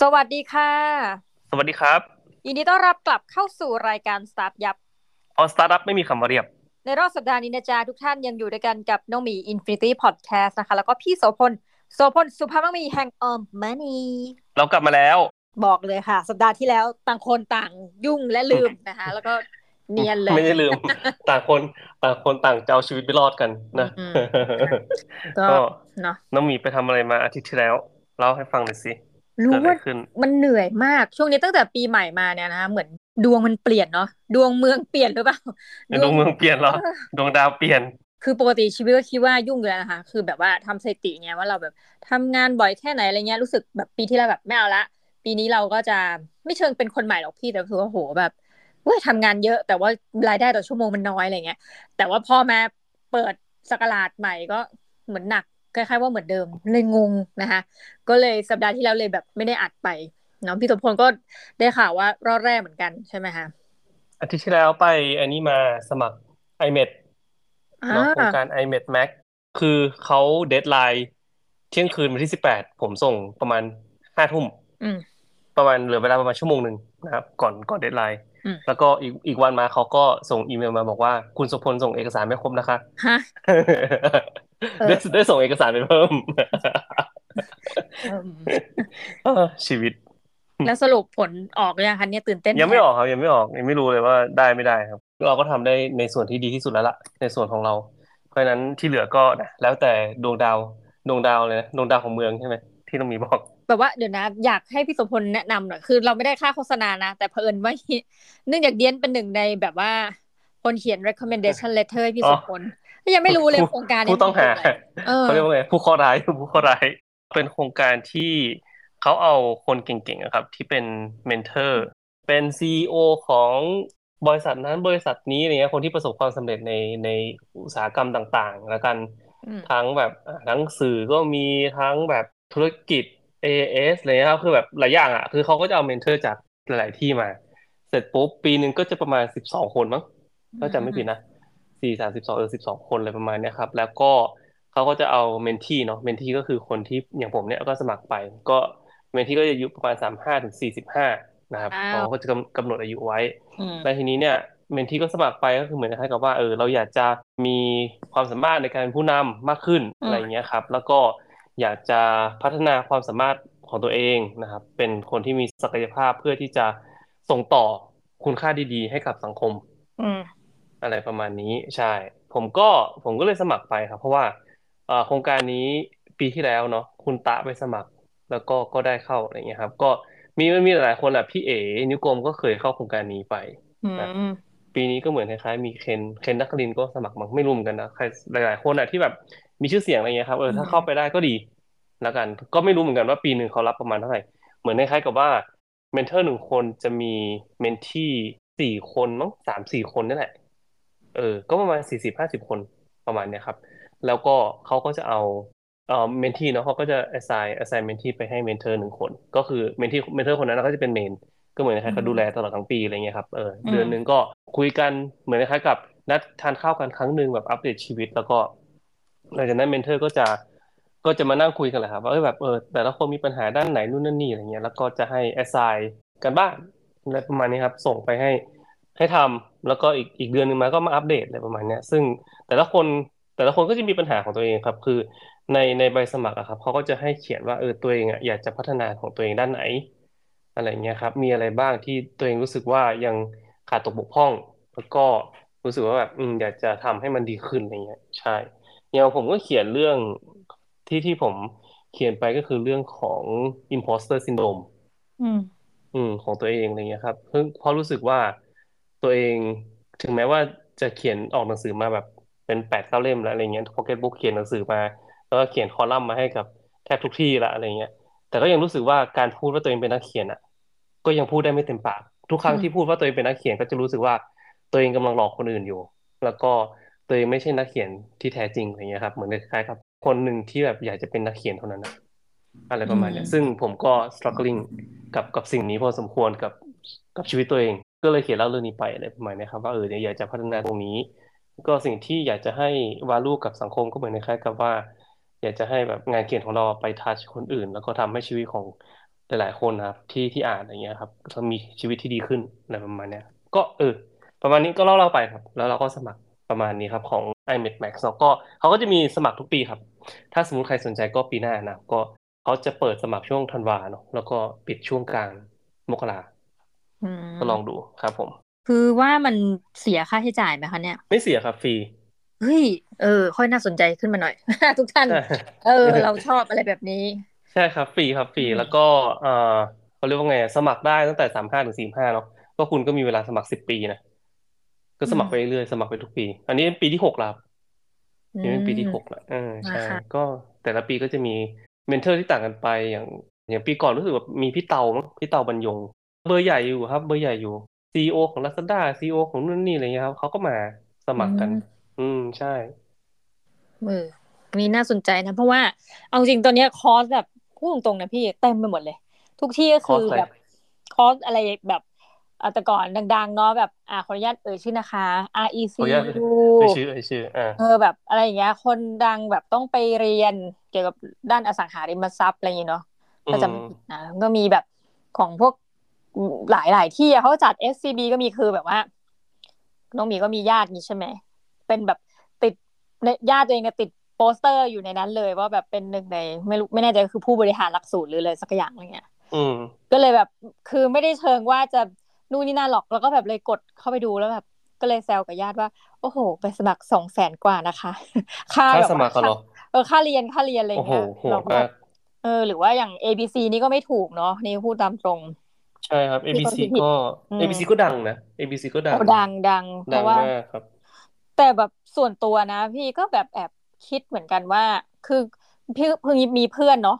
สวัสดีค่ะ สวัสดีครับ ยินดีต้อนรับกลับเข้าสู่รายการสตาร์ทยับเพราะสตาร์ทอัพไม่มีคำว่าเรียบ ในรอบสัปดาห์นี้นะจ๊ะทุกท่านยังอยู่ด้วยกันกับน้องหมี Infinity Podcast นะคะ แล้วก็พี่โสพลโสพลสุภาพมังมีแห่งออมมานีเรากลับมาแล้ว บอกเลยค่ะ สัปดาห์ที่แล้วต่างคนต่างยุ่งและลืมนะคะ แล้วก็เนียนเลยไม่ได้ลืม ต่างคนต่างคนต่างจะเอาชีวิตไปรอดกันนะอืมก็ก็เนาะน้องหมีไปทำอะไรมาอาทิตย์ที่แล้วเล่าให้ฟังหน่อยสิ รู้เกิดอะไรว่าขึ้นมันเหนื่อยมากช่วงนี้ตั้งแต่ปีใหม่มาเนี่ยนะคะเหมือนดวงมันเปลี่ยนเนาะดวงเมืองเปลี่ยนหรือเปล่าดวงเมืองเปลี่ยนเหรอเออดวงดาวเปลี่ยน คือปกติชีวิตก็คิดว่ายุ่งอยู่แล้วนะคะ คือแบบว่าทำสถิติเนี่ยว่าเราแบบทำงานบ่อยแค่ไหนอะไรเงี้ยรู้สึกแบบปีที่แล้วแบบไม่เอาละ ปีนี้เราก็จะไม่เชิงเป็นคนใหม่หรอกพี่แต่คือว่าโหแบบเว้ยทำงานเยอะ แต่ว่ารายได้ต่อชั่วโมงมันน้อยอะไรเงี้ยแต่ว่าพอมาเปิดสกราชใหม่ก็เหมือนหนัก คล้ายๆว่าเหมือนเดิมเลยงงนะคะ ก็เลยสัปดาห์ที่แล้วเลยแบบไม่ได้อัดไปเนาะพี่สมพลก็ได้ข่าวว่ารอดแรกเหมือนกันใช่ไหมคะอาทิตย์ที่แล้วไปอันนี้มาสมัคร iMed อ่าเนาะโครงการ iMed Max คือเขาเดทไลน์เที่ยงคืนวันที่สิบแปดผมส่งประมาณห้าทุ่มอืมประมาณเหลือเวลาประมาณชั่วโมงหนึ่งนะครับ ก่อนก่อน deadline อืมแล้วก็อีกอีกวันมาเขาก็ส่งอีเมลมาบอกว่าคุณโสพลส่งเอกสารไม่ครบนะคะฮะเออ ได้ได้ส่งเอกสารไปเพิ่มอืมเออชีวิต แล้วสรุปผลออกยังคะเนี่ยตื่นเต้น ยังไม่ทันออกครับยังไม่ออกยังไม่รู้เลยว่าได้ไม่ได้ครับ เราก็ทำได้ในส่วนที่ดีที่สุดแล้วล่ะในส่วนของเรา เพราะฉะนั้นที่เหลือก็นะแล้วแต่ดวงดาวดวงดาวเลยนะดวงดาวของเมืองใช่ไหมที่ต้องมีบอกแบบว่าเดี๋ยวนะอยากให้พี่โสพลแนะนำหน่อยคือเราไม่ได้ค่าโฆษณานะ แต่เผอิญว่าเนื่องจากเดียนเป็นหนึ่งในแบบว่า คนเขียน recommendation letter ให้พี่อ๋สอมพลยังไม่รู้เลยผู้โครงการนี้ผู้ต้องหามันคืออะไรเออเขาเรียกว่าไงผู้ก่อการร้ายผู้ก่อการร้ายเป็นโครงการที่เขาเอาคนเก่งๆอะครับ ที่เป็น mentor เป็น CEO ของบริษัทนั้นบริษัทนี้อะไรเงี้ยคนที่ประสบความสำเร็จในในอุตสาหกรรมต่างๆ แล้วกันอืมทั้งแบบอ่าทั้งสื่อก็มีทั้งแบบธุรกิจ AS อะไรเงี้ยครับคือแบบหลายอย่างอะคือเขาก็จะเอา mentor จากหลายๆที่มา เสร็จปุ๊บปีหนึ่งก็จะประมาณสิบสองคนมั้ง ถ้าจำไม่ผิดนะสี่สามสิบสองเออสิบสองคนอะไรประมาณเนี้ยครับ แล้วก็เขาก็จะเอา mentee เนาะ mentee ก็คือคนที่อย่างผมเนี่ยก็สมัครไป ก็ mentee ก็จะอายุประมาณสามห้าถึงสี่สิบห้านะครับอ้าวเขาก็จะกำกำหนดอายุไว้อืมแล้วทีนี้เนี่ยเมนทีก็สมัครไปก็คือเหมือนคล้ายๆกับว่าเออเราอยากจะมีความสามารถในการเป็นผู้นำมากขึ้นอืมอะไรอย่างเงี้ยครับ แล้วก็อยากจะพัฒนาความสามารถของตัวเองนะครับ เป็นคนที่มีศักยภาพเพื่อที่จะส่งต่อคุณค่าดีๆ ให้กับสังคม อืมอะไรประมาณนี้ใช่ ผมก็ผมก็เลยสมัครไปครับ เพราะว่าเอ่อโครงการนี้ปีที่แล้วเนาะคุณตะไปสมัคร แล้วก็ก็ได้เข้าอะไรเงี้ยครับ ก็มีมันมีหลายๆคนแหละพี่เอ๋นิ้วกลมก็เคยเข้าโครงการนี้ไปอืนะมปีนี้ก็เหมือนคล้ายๆมีเคนเคนนักครินทร์ก็สมัครมั้งไม่รู้เหมือนกันนะใครหลาย ๆ คนอะที่แบบมีชื่อเสียงอะไรเงี้ยครับเออถ้าเข้าไปได้ก็ดีแล้วกัน ก็ไม่รู้เหมือนกันว่าปีหนึ่งเขารับประมาณเท่าไหร่เหมือนคล้ายๆกับว่า mentor หนึ่งคนจะมี mentee สี่คนมั้งสามสี่คนนี่แหละ เออ ก็ประมาณสี่สิบห้าสิบคนประมาณเนี้ยครับ แล้วก็เขาก็จะเอาเอ่อ mentee เนาะเขาก็จะ assign assign mentee ไปให้ mentor หนึ่งคน ก็คือ mentee mentor คนนั้นก็จะเป็นเมน ก็เหมือนคล้ายๆเขาดูแลตลอดทั้งปีอะไรเงี้ยครับ เออ เดือนหนึ่งก็คุยกันเหมือนคล้ายๆกับนัดทานข้าวกันครั้งหนึ่งแบบอัปเดตชีวิต แล้วก็หลังจากนั้น mentor ก็จะก็จะมานั่งคุยกันแหละครับว่าเออแบบเออแต่ละคนมีปัญหาด้านไหนนู่นนั่นนี่อะไรเงี้ยแล้วก็จะให้ assign การบ้านอะไรประมาณนี้ครับ ส่งไปให้ ให้ทำแล้วก็อีกอีกเดือนหนึ่งมาก็มาอัปเดตอะไรประมาณเนี้ยซึ่งแต่ละคนแต่ละคนก็จะมีปัญหาของตัวเองครับ คือในในใบสมัครอะครับเขาก็จะให้เขียนว่าเออตัวเองอะอยากจะพัฒนาของตัวเองด้านไหน อะไรเงี้ยครับ มีอะไรบ้างที่ตัวเองรู้สึกว่ายังขาดตกบกพร่อง แล้วก็รู้สึกว่าแบบอืมอยากจะทำให้มันดีขึ้นอะไรเงี้ยใช่อย่างผมก็เขียนเรื่องที่ที่ผมเขียนไปก็คือเรื่องของ imposter syndrome อืม อืมของตัวเองอะไรเงี้ยครับเพิ่งเพราะรู้สึกว่า ตัวเองถึงแม้ว่าจะเขียนออกหนังสือมาแบบเป็นแปดเก้าเล่มแล้วอะไรเงี้ยพ็อกเก็ตบุ๊กเขียนหนังสือมา แล้วก็เขียนคอลัมน์มาให้กับแทบทุกที่ละอะไรเงี้ยแต่ก็ยังรู้สึกว่าการพูดว่าตัวเองเป็นนักเขียนอะ ก็ยังพูดได้ไม่เต็มปาก ทุกครั้งอืมที่พูดว่าตัวเองเป็นนักเขียนก็จะรู้สึกว่าตัวเองกำลังหลอกคนอื่นอยู่ แล้วก็ตัวเองไม่ใช่นักเขียนที่แท้จริงอะไรเงี้ยครับ เหมือนคล้ายๆกับ คนหนึ่งที่แบบอยากจะเป็นนักเขียนเท่านั้นนะอะไรประมาณเนี้ยซึ่งผมก็ struggling กับกับสิ่งนี้พอสมควรกับกับชีวิตตัวเอง ก็เลยเขียนเล่าเรื่องนี้ไปอะไรประมาณนี้ครับว่าเออเนี่ยอยากจะพัฒนาตรงนี้ ก็สิ่งที่อยากจะให้ value กับสังคมก็เหมือนคล้ายกับว่า อยากจะให้แบบงานเขียนของเราไปทัชคนอื่น แล้วก็ทำให้ชีวิตของหลายๆคนนะครับ ที่ที่อ่านอะไรเงี้ยครับก็มีชีวิตที่ดีขึ้นอะไรประมาณนี้ก็เออ ประมาณนี้ก็เล่าเล่าไปครับ แล้วเราก็สมัครประมาณนี้ครับของ iMed Max แล้วก็เขาก็จะมีสมัครทุกปีครับ ถ้าสมมติใครสนใจก็ปีหน้านะก็เขาจะเปิดสมัครช่วงธันวาเนาะแล้วก็ปิดช่วงกลางมกรา ก็ลองดูครับผม คือว่ามันเสียค่าใช้จ่ายไหมคะเนี่ย ไม่เสียครับฟรีเฮ้ยเออ ค่อยน่าสนใจขึ้นมาหน่อย ทุกท่าน เออ เราชอบอะไรแบบนี้ ใช่ครับฟรีครับฟรีแล้วก็เออเขาเรียกว่าไงสมัครได้ตั้งแต่สามห้าถึงสี่ห้าเนาะก็คุณก็มีเวลาสมัครสิบปีนะก็สมัครไปเรื่อยสมัครไปทุกปี อันนี้ปีที่หกแล้วนี่เป็นปีที่หกแล้วอ่าใช่ก็แต่ละปีก็จะมี mentor ที่ต่างกันไปอย่างอย่างปีก่อนรู้สึกว่ามีพี่เตาพี่เตาบรรยง เบอร์ใหญ่อยู่ครับ เบอร์ใหญ่อยู่ CEO ของ Lazada CEO ของนู่นนี่อะไรเงี้ยครับเขาก็มาสมัครกัน อืมใช่เออนี่น่าสนใจนะ เพราะว่าเอาจริงตอนนี้คอร์สแบบพูดตรงๆนะพี่เต็มไปหมดเลย ทุกที่ก็คือแบบคอร์สอะไรแบบแต่ก่อนดังๆเนาะแบบอ่าขออนุญาตเอ่ยชื่อนะคะ REC ดูชื่อเอ่ยชื่อเออแบบอะไรอย่างเงี้ยคนดังแบบต้องไปเรียนเกี่ยวกับด้านอสังหาริมทรัพย์อะไรอย่างเงี้ยเนาะก็จะไม่ผิดนะก็มีแบบของพวก หลายหลายที่เขาจัด SCB ก็มีคือแบบว่า น้องมีก็มีญาตินี่ใช่ไหม เป็นแบบติดญาติตัวเองติดโปสเตอร์อยู่ในนั้นเลย ว่าแบบเป็นหนึ่งในไม่รู้ไม่แน่ใจคือผู้บริหารหลักสูตรหรือเลยสักอย่างอะไรเงี้ยก็เลยแบบคือไม่ได้เชิงว่าจะนู่นนี่นั่นหรอกแล้วก็แบบเลยกดเข้าไปดูแล้วแบบ ก็เลยแซวกับญาติว่า โอ้โห ไปสมัครสองแสนกว่านะคะ ค่าแบบสมัครเหรอเออค่าเรียนค่าเรียนอะไรเงี้ยเราก็เออหรือว่าอย่าง A B C นี่ก็ไม่ถูกเนาะนี่พูดตามตรง ใช่ครับ A B C ก็ A B C ก็ดังนะ A B C ก็ดังดังดัง เพราะว่าครับ แต่แบบส่วนตัวนะ พี่ก็แบบแอบคิดเหมือนกันว่า คือพี่เพิ่งมีเพื่อนเนาะ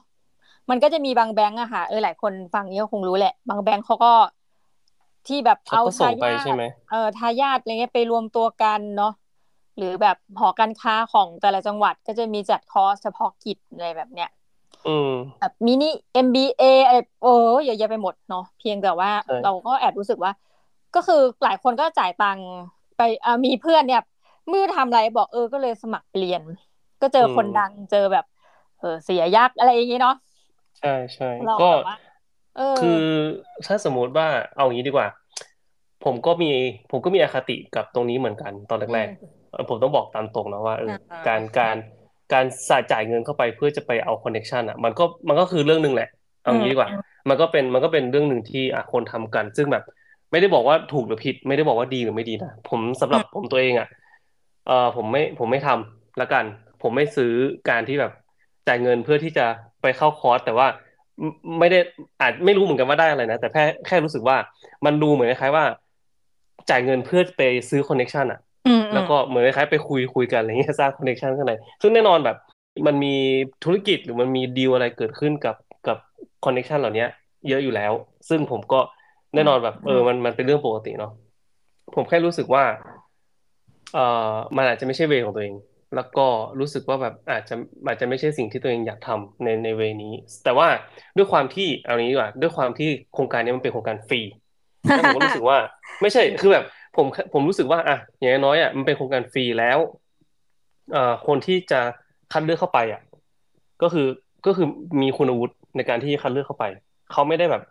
มันก็จะมีบางแบงก์อะค่ะเออหลายคนฟังนี้ก็คงรู้แหละ บางแบงก์เขาก็ที่แบบเอาทายาทเออทายาทอะไรเงี้ยไปรวมตัวกันเนาะหรือแบบหอการค้าของแต่ละจังหวัดก็จะมีจัดคอร์สเฉพาะกิจอะไรแบบเนี้ย แบบมินิ MBA อะไรโอ้ยเยอะแยะไปหมดเนาะเพียงแต่ว่า เราก็แอบรู้สึกว่า ก็คือหลายคนก็จ่ายตังค์ไปมีเพื่อนเนี่ยมือทำอะไรบอกเออก็เลยสมัครเรียน ก็เจอคนดังเจอแบบ เออเสียยักษ์อะไรอย่างงี้เนาะใช่ใช่ก็คือถ้าสมมุติว่าเอางี้ดีกว่า ผมก็มีผมก็มีอคติกับตรงนี้เหมือนกันตอนแรกๆผมต้องบอกตามตรงนะว่าเออการการ การสจ่ายเงินเข้าไปเพื่อจะไปเอาคอนเน็ชันอะ มันก็มันก็คือเรื่องหนึ่งแหละเอางี้ดีกว่า มันก็เป็นมันก็เป็นเรื่องหนึ่งที่อะคนทำกัน ซึ่งแบบ ไม่ได้บอกว่าถูกหรือผิด ไม่ได้บอกว่าดีหรือไม่ดีนะผมสำหรับผมตัวเองอะเออผมไม่ผมไม่ทำละกัน ผมไม่ซื้อการที่แบบจ่ายเงินเพื่อที่จะไปเข้าคอร์สแต่ว่าไม่ได้อาจไม่รู้เหมือนกันว่าได้อะไรนะแต่แค่แค่รู้สึกว่ามันดูเหมือนคล้ายว่า จ่ายเงินเพื่อไปซื้อ connection อะ แล้วก็เหมือนคล้ายไปคุยคุยกันอะไรเงี้ยสร้าง connection ข้างในซึ่งแน่นอนแบบ มันมีธุรกิจหรือมันมีดีลอะไรเกิดขึ้นกับกับ connection เหล่านี้เยอะอยู่แล้ว ซึ่งผมก็แน่นอนแบบ เออมันมันเป็นเรื่องปกติเนาะผมแค่รู้สึกว่าเอ่อมันอาจจะไม่ใช่ way ของตัวเอง แล้วก็รู้สึกว่าแบบอาจจะอาจจะไม่ใช่สิ่งที่ตัวเองอยากทำในใน way นี้ แต่ว่าด้วยความที่เอานี้ดีกว่าด้วยความที่โครงการนี้มันเป็นโครงการฟรีผมก็รู้สึกว่า ไม่ใช่คือแบบ ผมผมรู้สึกว่าอะอย่างน้อยอะมันเป็นโครงการฟรีแล้วเอ่อคนที่จะคัดเลือกเข้าไปอะ ก็คือก็คือมีคุณวุฒิในการที่คัดเลือกเข้าไปเขาไม่ได้แบบ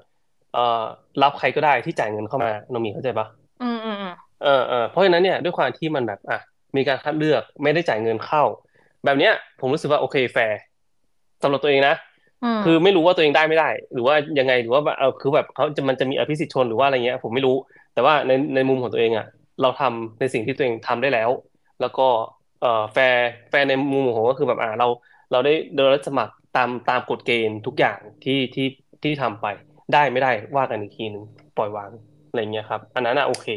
เอ่อรับใครก็ได้ที่จ่ายเงินเข้ามาโนมีเข้าใจปะอืมอืมเออเออเพราะฉะนั้นเนี่ยด้วยความที่มันแบบอะมีการคัดเลือกไม่ได้จ่ายเงินเข้า แบบเนี้ย ผมรู้สึกว่าโอเคแฟร์สำหรับตัวเองนะ คือไม่รู้ว่าตัวเองได้ไม่ได้ หรือว่ายังไงหรือว่าเออคือแบบเขาจะมันจะมีอภิสิทธิชนหรือว่าอะไรเงี้ย ผมไม่รู้ แต่ว่าในในมุมของตัวเองอะ เราทำในสิ่งที่ตัวเองทำได้แล้ว แล้วก็เออ fair fair ในมุมของผมก็คือแบบอ่าเรา เราได้เดินสมัครตามตามกฎเกณฑ์ทุกอย่างที่ที่ที่ทำไปได้ไม่ได้ว่ากันอีกทีหนึ่งปล่อยวางอะไรเงี้ยครับ อันนั้นอะโอเค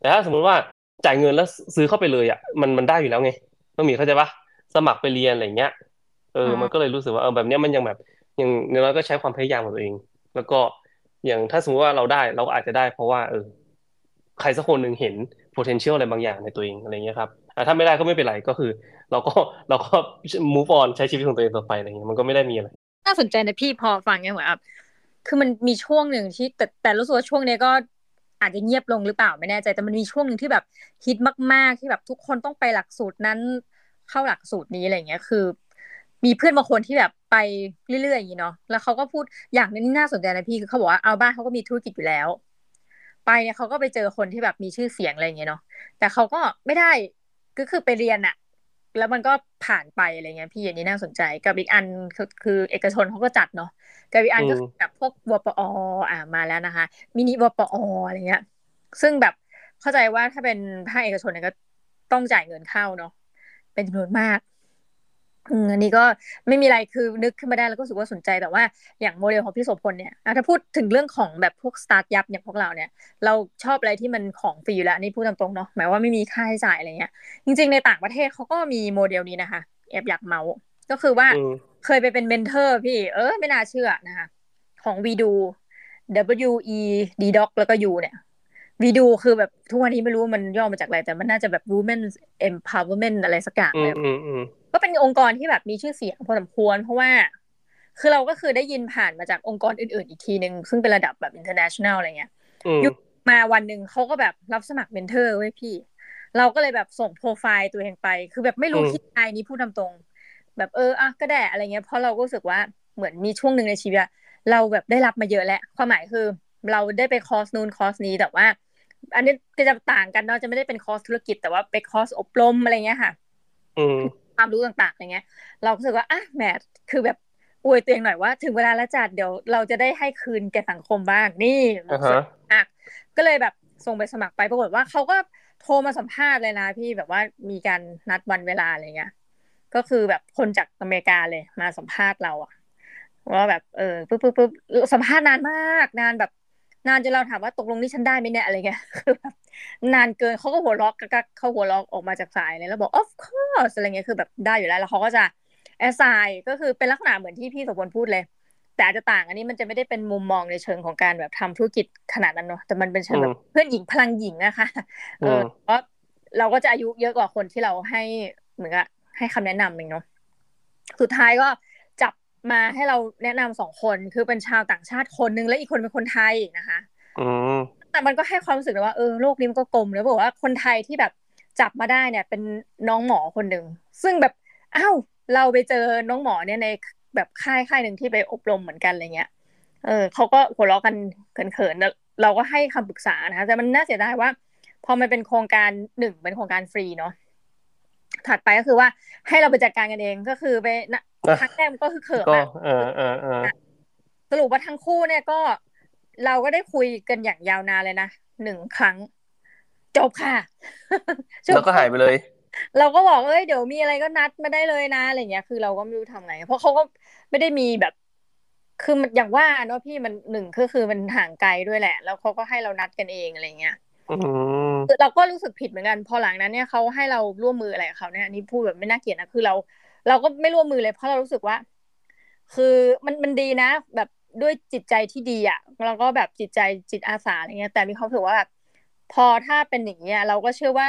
แต่ถ้าสมมติว่าจ่ายเงินแล้วซื้อเข้าไปเลยอะมันมันได้อยู่แล้วไงต้องมีเข้าใจปะสมัครไปเรียนอะไรเงี้ยเออมันก็เลยรู้สึกว่าเออแบบเนี้ยมันยังแบบ อยังเราก็ใช้ความพยายามของตัวเอง แล้วก็อย่างถ้าสมมติว่าเราได้เราอาจจะได้ เพราะว่า เออ ใครสักคนหนึ่งเห็น potential อะไรบางอย่างในตัวเองอะไรเงี้ยครับถ้าไม่ได้ก็ไม่เป็นไรก็คือ เราก็เราก็ move on ใช้ชีวิตของตัวเองต่อไปอะไรเงี้ยมันก็ไม่ได้มีอะไรน่าสนใจนะพี่พอฟังเนี่ยเหมือนแบบคือมันมีช่วงหนึ่งที่แต่แต่รู้สึกว่าช่วงนี้ก็อาจจะเงียบลงหรือเปล่าไม่แน่ใจ แต่มันมีช่วงหนึ่งที่แบบฮิตมาก ๆ ที่แบบทุกคนต้องไปหลักสูตรนั้นเข้าหลักสูตรนี้อะไรเงี้ยคือ มีเพื่อนบางคนที่แบบ ไปเรื่อยๆอย่างนี้เนาะแล้วเขาก็พูดอย่างนึงที่น่าสนใจนะพี่คือเขาบอกว่าเอาบ้านเขาก็มีธุรกิจอยู่แล้ว ไปเนี่ยเขาก็ไปเจอคนที่แบบมีชื่อเสียงอะไรอย่างเงี้ยเนาะแต่เขาก็ไม่ได้ก็คือไปเรียนอะแล้วมันก็ผ่านไปอะไรเงี้ยพี่อย่างนี้น่าสนใจกับอีกอันคือคือเอกชนเขาก็จัดเนาะกับอีกอันก็แบบพวกวปออ่ามาแล้วนะคะมินิวปออะไรเงี้ย ซึ่งแบบเข้าใจว่าถ้าเป็นภาคเอกชนเนี่ยก็ต้องจ่ายเงินเข้าเนาะเป็นจำนวนมาก อันนี้ก็ไม่มีอะไรคือนึกขึ้นมาได้แล้วก็รู้สึกว่าสนใจแต่ว่าอย่างโมเดลของพี่โสพลเนี่ยถ้าพูดถึงเรื่องของแบบพวกสตาร์ทยับอย่างพวกเราเนี่ย เราชอบอะไรที่มันของฟรีอยู่แล้วนี่พูดตรงๆเนาะหมายว่าไม่มีค่าใช้จ่ายอะไรเงี้ยจริง ๆในต่างประเทศเขาก็มีโมเดลนี้นะคะแอบอยากเมาส์ก็คือว่าเคยไปเป็น mentor พี่เออไม่น่าเชื่อนะคะของ WEDU W E D Dog แล้วก็ U เนี่ยวีดูคือแบบทุกวันนี้ไม่รู้มันย่อมาจากอะไร แต่มันน่าจะแบบ Women Empowerment อะไรสักอย่างเลย ก็เป็นองค์กรที่แบบมีชื่อเสียงพอสมควร เพราะว่า คือเราก็คือได้ยินผ่านมาจากองค์กรอื่น ๆ อีกทีหนึ่งซึ่งเป็นระดับแบบ international อะไรเงี้ยยุมาวันหนึ่งเขาก็แบบรับสมัครเมนเทอร์ไว้พี่ เราก็เลยแบบส่งโปรไฟล์ตัวเองไป คือแบบไม่รู้คิดไงนี้พูดตามตรง แบบเอออะก็ได้อะไรเงี้ยเพราะเราก็รู้สึกว่าเหมือนมีช่วงหนึ่งในชีวิตเราแบบได้รับมาเยอะแล้วความหมายคือ เราได้ไปคอร์สนู้นคอร์สนี้แต่ว่า อันนี้ก็จะต่างกันเนาะจะไม่ได้เป็นคอร์สธุรกิจแต่ว่าไปคอร์สอบรมอะไรเงี้ยค่ะ ความรู้ต่างๆอะไรเงี้ย เราก็รู้สึกว่าอะแหมคือแบบอวยตัวเองหน่อยว่า ถึงเวลาแล้วจัดเดี๋ยวเราจะได้ให้คืนแก่สังคมบ้างนี่อะก็เลยแบบส่งไปสมัครไปปรากฏว่าเขาก็โทรมาสัมภาษณ์เลยนะพี่แบบว่ามีการนัดวันเวลาอะไรเงี้ยก็คือแบบคนจากอเมริกาเลยมาสัมภาษณ์เราอะว่าแบบเออปุ๊บปุ๊บปุ๊บสัมภาษณ์นานมากนานแบบ นานจนเราถามว่าตกลงนี่ฉันได้ไหมเนี่ยอะไรเงี้ยคือแบบนานเกินเขาก็หัวล็อกกักเขาหัวล็อกออกมาจากสายเลยแล้วบอก of course อะไรเงี้ยคือแบบได้อยู่แล้วแล้วเขาก็จะแอสไซน์ก็คือเป็นลักษณะเหมือนที่พี่สมบูรณ์พูดเลย แต่อาจจะต่างอันนี้มันจะไม่ได้เป็นมุมมองในเชิงของการแบบทำธุรกิจขนาดนั้นเนาะแต่มันเป็นเชิงแบบเพื่อนหญิงพลังหญิงนะคะเออเพราะเราก็จะอายุเยอะกว่าคนที่เราให้เหมือนกับให้คำแนะนำเองเนาะสุดท้ายก็จับ มาให้เราแนะนำสองคนคือเป็นชาวต่างชาติคนนึงและอีกคนเป็นคนไทยนะคะแต่มันก็ให้ความรู้สึกว่าเออโลกนี้มันก็กลมแล้วบอกว่าคนไทยที่แบบจับมาได้เนี่ย เป็นน้องหมอคนหนึ่งซึ่งแบบอ้าวเราไปเจอน้องหมอเนี่ยในแบบค่ายค่ายหนึ่งที่ไปอบรมเหมือนกันอะไรเงี้ยเออเขาก็หัวเราะกันเขินๆเราก็ให้คำปรึกษานะคะแต่มันน่าเสียดายว่า พอมันเป็นโครงการหนึ่งเป็นโครงการฟรีเนาะ ถัดไปก็คือว่าให้เราไปจัดการกันเองก็คือไปนะครั้งแรกก็คือเขินอะเออเออเออสรุปว่าทั้งคู่เนี่ยก็เราก็ได้คุยกันอย่างยาวนานเลยนะหนึ่งครั้ง จบค่ะแล้วก็หายไปเลย เราก็บอกเอ้ยเดี๋ยวมีอะไรก็นัดมาได้เลยนะอะไรเงี้ย คือเราก็ไม่รู้ทำไง เพราะเขาก็ไม่ได้มีแบบ คือมันอย่างว่าเนาะพี่มันหนึ่งก็คือมันห่างไกลด้วยแหละ แล้วเขาก็ให้เรานัดกันเองอะไรเงี้ยคือ เราก็รู้สึกผิดเหมือนกัน พอหลังนั้นเนี่ยเขาให้เราร่วมมืออะไรกับเขาเนี่ยนี่พูดแบบไม่น่าเกลียดนะคือเรา เราก็ไม่ร่วมมือเลย เพราะเรารู้สึกว่า คือมันมันดีนะ แบบด้วยจิตใจที่ดีอะเราก็แบบจิตใจจิตอาสาอะไรเงี้ย แต่มีเขาถือว่าแบบพอถ้าเป็นอย่างเงี้ยเราก็เชื่อว่า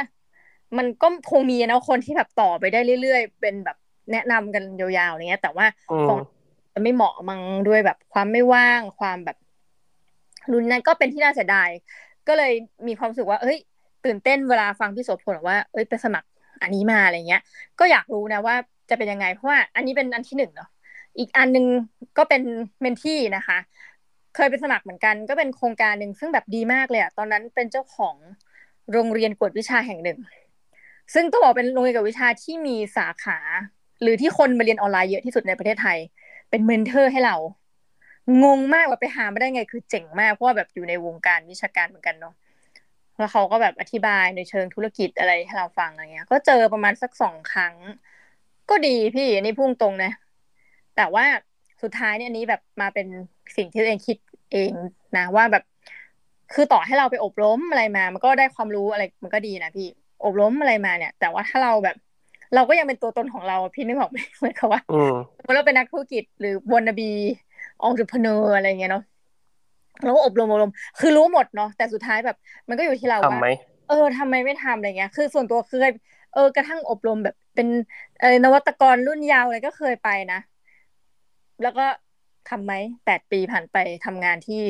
มันก็คงมีนะคนที่แบบต่อไปได้เรื่อยๆ เป็นแบบแนะนำกันยาวๆอะไรเงี้ย แต่ว่าของไม่เหมาะมังด้วยแบบความไม่ว่างความแบบรุนนั้นก็เป็นที่น่าเสียดาย ก็เลยมีความรู้สึกว่า เอ้ย ตื่นเต้นเวลาฟังพี่โสพลว่า เอ้ยไปสมัครอันนี้มาอะไรเงี้ย ก็อยากรู้นะว่าจะเป็นยังไง เพราะว่าอันนี้เป็นอันที่หนึ่งเนาะ อีกอันนึงก็เป็นเมนที่นะคะ เคยไปสมัครเหมือนกัน ก็เป็นโครงการหนึ่งซึ่งแบบดีมากเลยอะตอนนั้นเป็นเจ้าของโรงเรียนกวดวิชาแห่งหนึ่ง ซึ่งต้องบอกเป็นโรงเรียนกับวิชาที่มีสาขา หรือที่คนมาเรียนออนไลน์เยอะที่สุดในประเทศไทย เป็นเมนเทอร์ให้เรา งงมากว่าไปหาไม่ได้ไงคือเจ๋งมากเพราะว่าแบบอยู่ในวงการวิชาการเหมือนกันเนาะแล้วเขาก็แบบอธิบายในเชิงธุรกิจอะไรให้เราฟังอะไรเงี้ย ก็เจอประมาณสักสองครั้ง ก็ดีพี่อันนี้พุ่งตรงนะ แต่ว่าสุดท้ายเนี่ยอันนี้แบบมาเป็นสิ่งที่ตัวเองคิดเองนะว่าแบบ คือต่อให้เราไปอบรมอะไรมา มันก็ได้ความรู้อะไรมันก็ดีนะพี่อบรมอะไรมาเนี่ย แต่ว่าถ้าเราแบบ เราก็ยังเป็นตัวตนของเราพี่นึกออกไหมเหมือนกับว่าเราเป็นนักธุรกิจหรือวนบี องค์จุพเนอร์อะไรเงี้ยเนาะเราก็อบรมอบรม คือรู้หมดเนาะแต่สุดท้ายแบบ มันก็อยู่ที่เราว่าเออทำไมไม่ทำอะไรเงี้ย คือส่วนตัวเคยเออกระทั่งอบรมแบบเป็นเออนวัตกรรุ่นยาวอะไรก็เคยไปนะ แล้วก็ทำไมแปดปีผ่านไปทำงานที่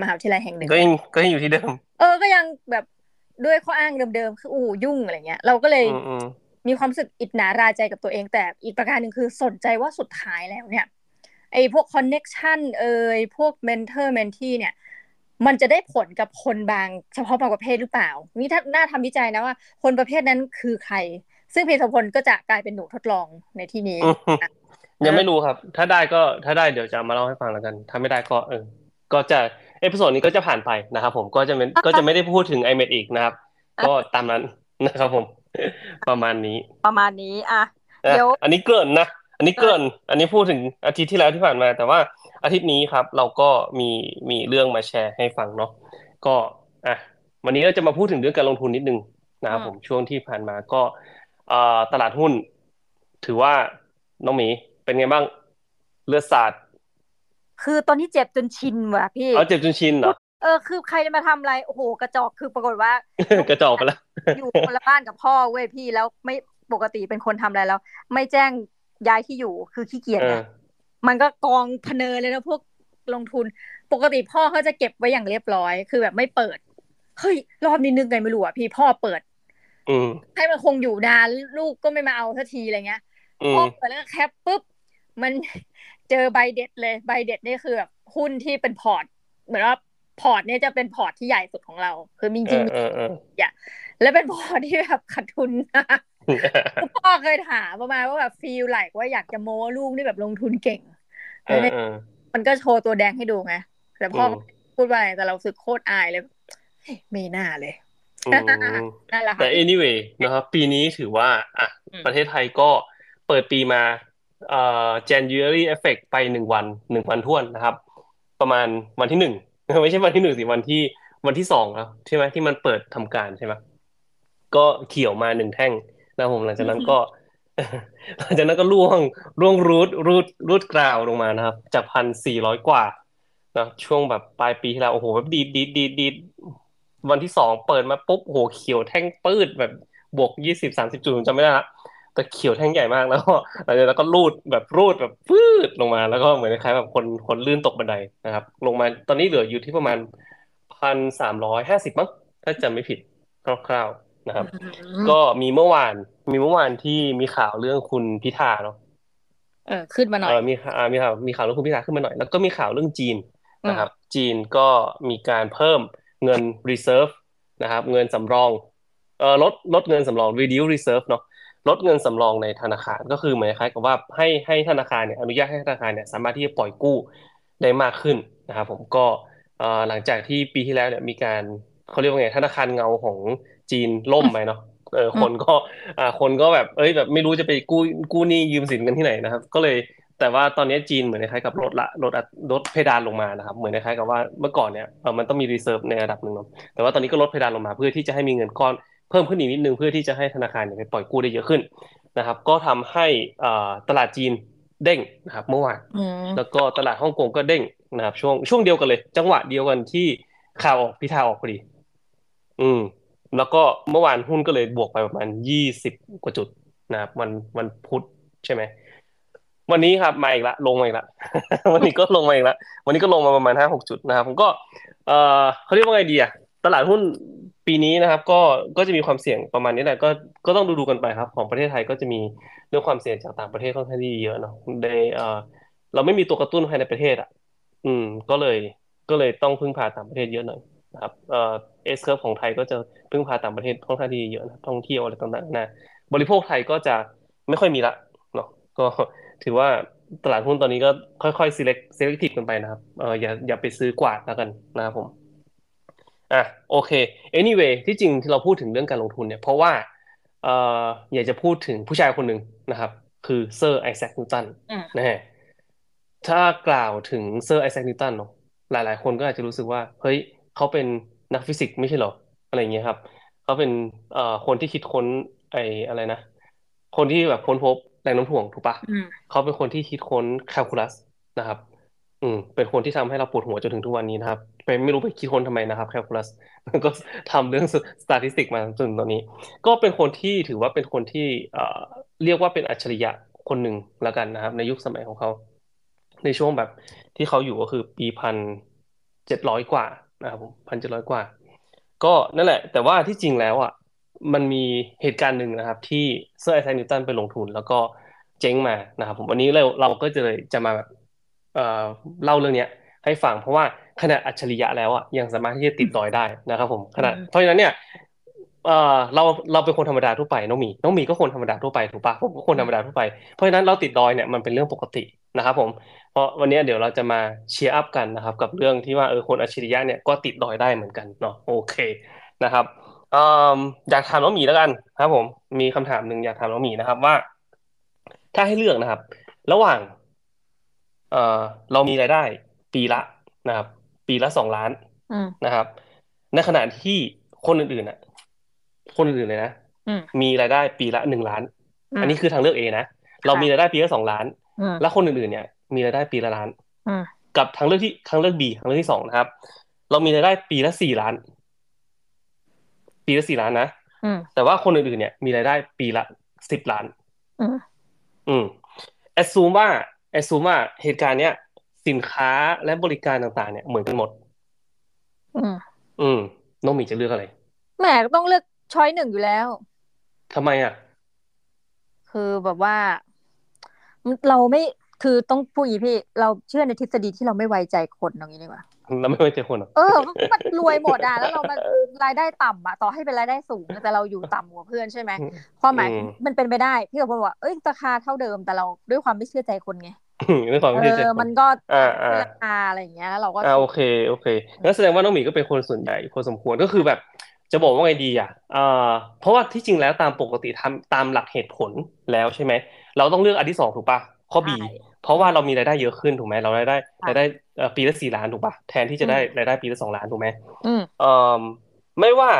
มหาวิทยาลัยแห่งหนึ่งก็ยังก็ยังอยู่ที่เดิม เออก็ยังแบบด้วยข้ออ้างเดิมๆคืออู้ย ยุ่งอะไรเงี้ย เราก็เลยมีความรู้สึกอิดหนาระอาใจกับตัวเองแต่อีกประการหนึ่งคือสนใจว่าสุดท้ายแล้วเนี่ย ไอ้พวก connection เอ่ยพวก mentor mentee เนี่ย มันจะได้ผลกับคนบางเฉพาะบางประเภทหรือเปล่า นี่ถ้าน่าทำวิจัยนะว่า คนประเภทนั้นคือใคร ซึ่งเพทพลก็จะกลายเป็นหนูทดลองในที่นี้ยังไม่รู้ครับ ถ้าได้ก็ถ้าได้เดี๋ยวจะมาเล่าให้ฟังแล้วกัน ถ้าไม่ได้ก็เออ ก็จะ episode นี้ก็จะผ่านไปนะครับผมก็จะไม่ก็จะไม่ได้พูดถึงไอเมดอีกนะครับ ก็ตามนั้นนะครับผม ประมาณนี้ ประมาณนี้อะอะเดี๋ยวอันนี้เกริ่นนะ อันนี้เกริ่นอันนี้พูดถึงอาทิตย์ที่แล้วที่ผ่านมา แต่ว่าอาทิตย์นี้ครับ เราก็มีมีเรื่องมาแชร์ให้ฟังเนาะก็อะวันนี้เราจะมาพูดถึงเรื่องการลงทุนนิดนึงนะครับผมช่วงที่ผ่านมาก็เอ่อตลาดหุ้น ถือว่าน้องหมีเป็นไงบ้างเลือดสาดคือตอนนี้เจ็บจนชินว่ะพี่เอาเจ็บจนชินเหรอเออคือใครจะมาทำอะไรโอ้โหกระจอกคือปรากฏว่า กระจอกไปแล้วอยู่คนละบ้านกับพ่อเว้ยพี่แล้วไม่ปกติเป็นคนทำอะไรแล้ว ไม่แจ้ง ย้ายที่อยู่คือขี้เกียจเอไงอมันก็กองพะเนเลยนะพวกลงทุน ปกติพ่อเขาจะเก็บไว้อย่างเรียบร้อย คือแบบไม่เปิด เฮ้ย รอบนี้นึกไงไม่รู้อะพี่พ่อเปิดอืมให้มันคงอยู่นานลูกก็ไม่มาเอาสักทีอะไรเงี้ยอืพอมเปิดแล้วก็แคปปุ๊บมันเจอใบเด็ดเลยใบเด็ดนี่คือแบบหุ้นที่เป็นพอร์ต เหมือนว่าพอร์ตเนี่ยจะเป็นพอร์ตที่ใหญ่สุดของเรา คือมีจเอริงอเออเออๆแล้วเป็นพอร์ตที่แบบขาดทุน พ่อเคยถามประมาณว่าแบบฟีลไลว่าอยากจะโม้ว่าลูกนี่แบบลงทุนเก่งเออเออมันก็โชว์ตัวแดงให้ดูไงแต่พ่ออืมพูดว่าอะไรแต่เรารู้สึกโคตรอายเลยเฮ้ยไม่น่าเลยอืมนั่นแหละค่ะแต่ anyway นะครับ ปีนี้ถือว่าอะอืมประเทศไทยก็เปิดปีมาเอ่อ January effect ไปหนึ่งวันหนึ่งวันท้วนนะครับ ประมาณวันที่หนึ่งไม่ใช่วันที่หนึ่งสิวันที่วันที่สองแล้วใช่ไหมที่มันเปิดทำการใช่ไหมก็เขียวมาหนึ่งแท่ง นะครับผมหลังจากนั้นก็หลังจากนั้นก็ร่วงร่วงรูดรูดรูดกราวลงมานะครับ จากพันสี่ร้อยกว่านะช่วงแบบปลายปีที่แล้วโอ้โหแบบดีดดีดดีดดีดวันที่สองเปิดมาปุ๊บโหเขียวแท่งปืดแบบบวกยี่สิบสามสิบจุดจำไม่ได้ละแต่เขียวแท่งใหญ่มากแล้วก็หลังจากนั้นก็รูดแบบรูดแบบฟืดลงมาแล้วก็เหมือนคล้ายแบบคนคนลื่นตกบันไดนะครับ ลงมาตอนนี้เหลืออยู่ที่ประมาณพันสามร้อยห้าสิบมั้งถ้าจำไม่ผิดคร่าวๆ นะครับ ก็มีเมื่อวาน มีเมื่อวานที่มีข่าวเรื่องคุณพิธาเนาะเออขึ้นมาหน่อเอยอมีข่าวอ่ามีข่าวมีข่าวเรื่องคุณพิธาขึ้นมาหน่อย แล้วก็มีข่าวเรื่องจีนนะครับ จีนก็มีการเพิ่มเงิน reserve นะครับ เงินสำรองเออลดลดเงินสำรอง reduce reserve เนาะลดเงินสำรองในธนาคารก็คือเหมือนคล้ายกับว่าให้ให้ธนาคารเนี่ยอนุญาตให้ธนาคารเนี่ยสามารถที่จะปล่อยกู้ได้มากขึ้นนะครับผมก็เอ่อหลังจากที่ปีที่แล้วเนี่ยมีการเขาเรียกว่าไงธนาคารเงาของ จีนล่มไปเนาะเออคนก็อ่าคนก็แบบเอ้ยแบบไม่รู้จะไปกู้กู้หนี้ยืมสินกันที่ไหนนะครับ ก็เลยแต่ว่าตอนนี้จีนเหมือนคล้ายๆกับลดละลดอัตลดเพดานลงมานะครับ เหมือนคล้ายๆกับว่าเมื่อก่อนเนี่ยเออมันต้องมี reserve ในระดับหนึ่งเนาะแต่ว่าตอนนี้ก็ลดเพดานลงมาเพื่อที่จะให้มีเงินก้อนเพิ่มขึ้นอีกนิดนึงเพื่อที่จะให้ธนาคารเนี่ยไปปล่อยกู้ได้เยอะขึ้นนะครับ ก็ทำให้อ่าตลาดจีนเด้งนะครับเมื่อวานอืมแล้วก็ตลาดฮ่องกงก็เด้งนะครับช่วงช่วงเดียวกันเลย จังหวะเดียวกันที่ข่าวออกพิธาออกพอดี อืม แล้วก็เมื่อวานหุ้นก็เลยบวกไปประมาณยี่สิบกว่าจุดนะครับวันวันพุธใช่ไหมวันนี้ครับมาอีกละลงมาอีกละวันนี้ก็ลงมาอีกละวันนี้ก็ลงมาประมาณห้าหกจุดนะครับผมก็เออเขาเรียกว่าไงดีอะตลาดหุ้นปีนี้นะครับ ก็ก็จะมีความเสี่ยงประมาณนี้แหละก็ก็ต้องดูดูกันไปครับ ของประเทศไทยก็จะมีเรื่องความเสี่ยงจากต่างประเทศค่อนข้างที่เยอะเนาะในเออเราไม่มีตัวกระตุ้นภายในประเทศอะ อืม ก็เลยก็เลยต้องพึ่งพาต่างประเทศเยอะหน่อย นะครับเอ่อ S-curve ของไทยก็จะพึ่งพาต่างประเทศค่อนข้างที่เยอะนะท่องเที่ยวอะไรต่างๆนะบริโภคไทยก็จะไม่ค่อยมีละเนาะก็ถือว่าตลาดหุ้นตอนนี้ก็ค่อยๆ select selective กันไปนะครับเอออย่าอย่าไปซื้อกวาดแล้วกันนะครับผมอะโอเค anyway ที่จริงที่เราพูดถึงเรื่องการลงทุนเนี่ยเพราะว่าเอ่ออยากจะพูดถึงผู้ชายคนหนึ่งนะครับ คือเซอร์ไอแซคนิวตันอืมนะฮะถ้ากล่าวถึงเซอร์ไอแซคนิวตันเนาะหลายๆ คนก็อาจจะรู้สึกว่า เฮ้ย เขาเป็นนักฟิสิกส์ไม่ใช่เหรออะไรอย่างเงี้ยครับเขาเป็นเอ่อคนที่คิดค้นไอ้อะไรนะคนที่แบบค้นพบแรงโน้มถ่วงถูกปะอืมเขาเป็นคนที่คิดค้นแคลคูลัสนะครับ อืม เป็นคนที่ทำให้เราปวดหัวจนถึงทุกวันนี้นะครับไปไม่รู้ไปคิดค้นทำไมนะครับแคลคูลัสก็ทำเรื่องสถิติมาจนถึงตอนนี้ ก็เป็นคนที่ถือว่าเป็นคนที่เอ่อเรียกว่าเป็นอัจฉริยะคนหนึ่งแล้วกันนะครับ ในยุคสมัยของเขาในช่วงแบบที่เขาอยู่ก็คือปีพันเจ็ดร้อยกว่า นะครับผมพันเจ็ดร้อยกว่า ก็นั่นแหละ แต่ว่าที่จริงแล้วอะมันมีเหตุการณ์หนึ่งนะครับ ที่เซอร์ไอแซคนิวตันไปลงทุน แล้วก็เจ๊งมานะครับผมวันนี้เราเราก็จะเลยจะมาแบบเอ่อเล่าเรื่องเนี้ยให้ฟังเพราะว่าขนาดอัจฉริยะแล้วอะยังสามารถที่จะติดดอยได้นะครับผมขนาดเพราะฉะนั้นเนี่ยเออเราเราเป็นคนธรรมดาทั่วไปน้องมีน้องมีก็คนธรรมดาทั่วไปถูกปะผมก็คนธรรมดาทั่วไปเพราะฉะนั้นเราติดดอยเนี่ยมันเป็นเรื่องปกตินะครับผมเพราะวันนี้เดี๋ยวเราจะมา cheer up กันนะครับ กับเรื่องที่ว่าเออคนอัจฉริยะเนี่ยก็ติดดอยได้เหมือนกันเนาะโอเคนะครับอยากถามน้องหมีแล้วกันครับผมมีคำถามหนึ่งอยากถามน้องหมีนะครับว่า ถ้าให้เลือกนะครับ ระหว่างเอ่อเรามีรายได้ ปีละนะครับ ปีละสองล้านนะครับ ในขณะที่คนอื่นๆอะ คนอื่นๆเลยนะมีรายได้ปีละหนึ่งล้าน อันนี้คือทางเลือกเอนะเรามีรายได้ปีละสองล้าน แล้วคนอื่นๆเนี่ย มีรายได้ปีละล้านกับทางเลือกที่ทางเลือกบีทางเลือกที่สองนะครับ เรามีรายได้ปีละสี่ล้าน ปีละสี่ล้านนะแต่ว่าคนอื่นๆเนี่ย มีรายได้ปีละสิบล้านอืมแอดซูมว่าแอดซูมว่าเหตุการณ์เนี้ยสินค้าและบริการต่างๆ เนี่ยเหมือนกันหมด อืมอืมน้องมีจะเลือกอะไรแหมต้องเลือกช้อยหนึ่งอยู่แล้วทำไมอะ คือแบบว่า เราไม่ คือต้องพูดอีพี่เราเชื่อในทฤษฎีที่เราไม่ไว้ใจคนอย่างนี้ดีกว่าเราไม่ไว้ใจคนหรอเออมันรวยหมดอะแล้วเรามารายได้ต่ำอะต่อให้เป็นรายได้สูงแต่เราอยู่ต่ำกว่าเพื่อนใช่ไหมความหมายมันเป็นไปได้พี่กับพว่าเอ้ยราคาเท่าเดิมแต่เราด้วยความไม่เชื่อใจคนไงด้วยความไม่เชื่อใจมันก็ราคาอะไรอย่างเงี้ยแล้วเราก็อ่าโอเคโอเคงั้นแสดงว่าน้องหมีก็เป็นคนส่วนใหญ่พอสมควรก็คือแบบ จะบอกว่าไงดีอะอ่าเพราะว่าที่จริงแล้วตามปกติทำตามหลักเหตุผลแล้วใช่ไหมเราต้องเลือกอันที่สองถูกปะข้อ B เพราะว่าเรามีรายได้เยอะขึ้นถูกไหมเรารายได้รายได้ปีละสี่ล้านถูกปะแทนที่จะได้รายได้ปีละสองล้านถูกไหมเอ่อไม่ว่า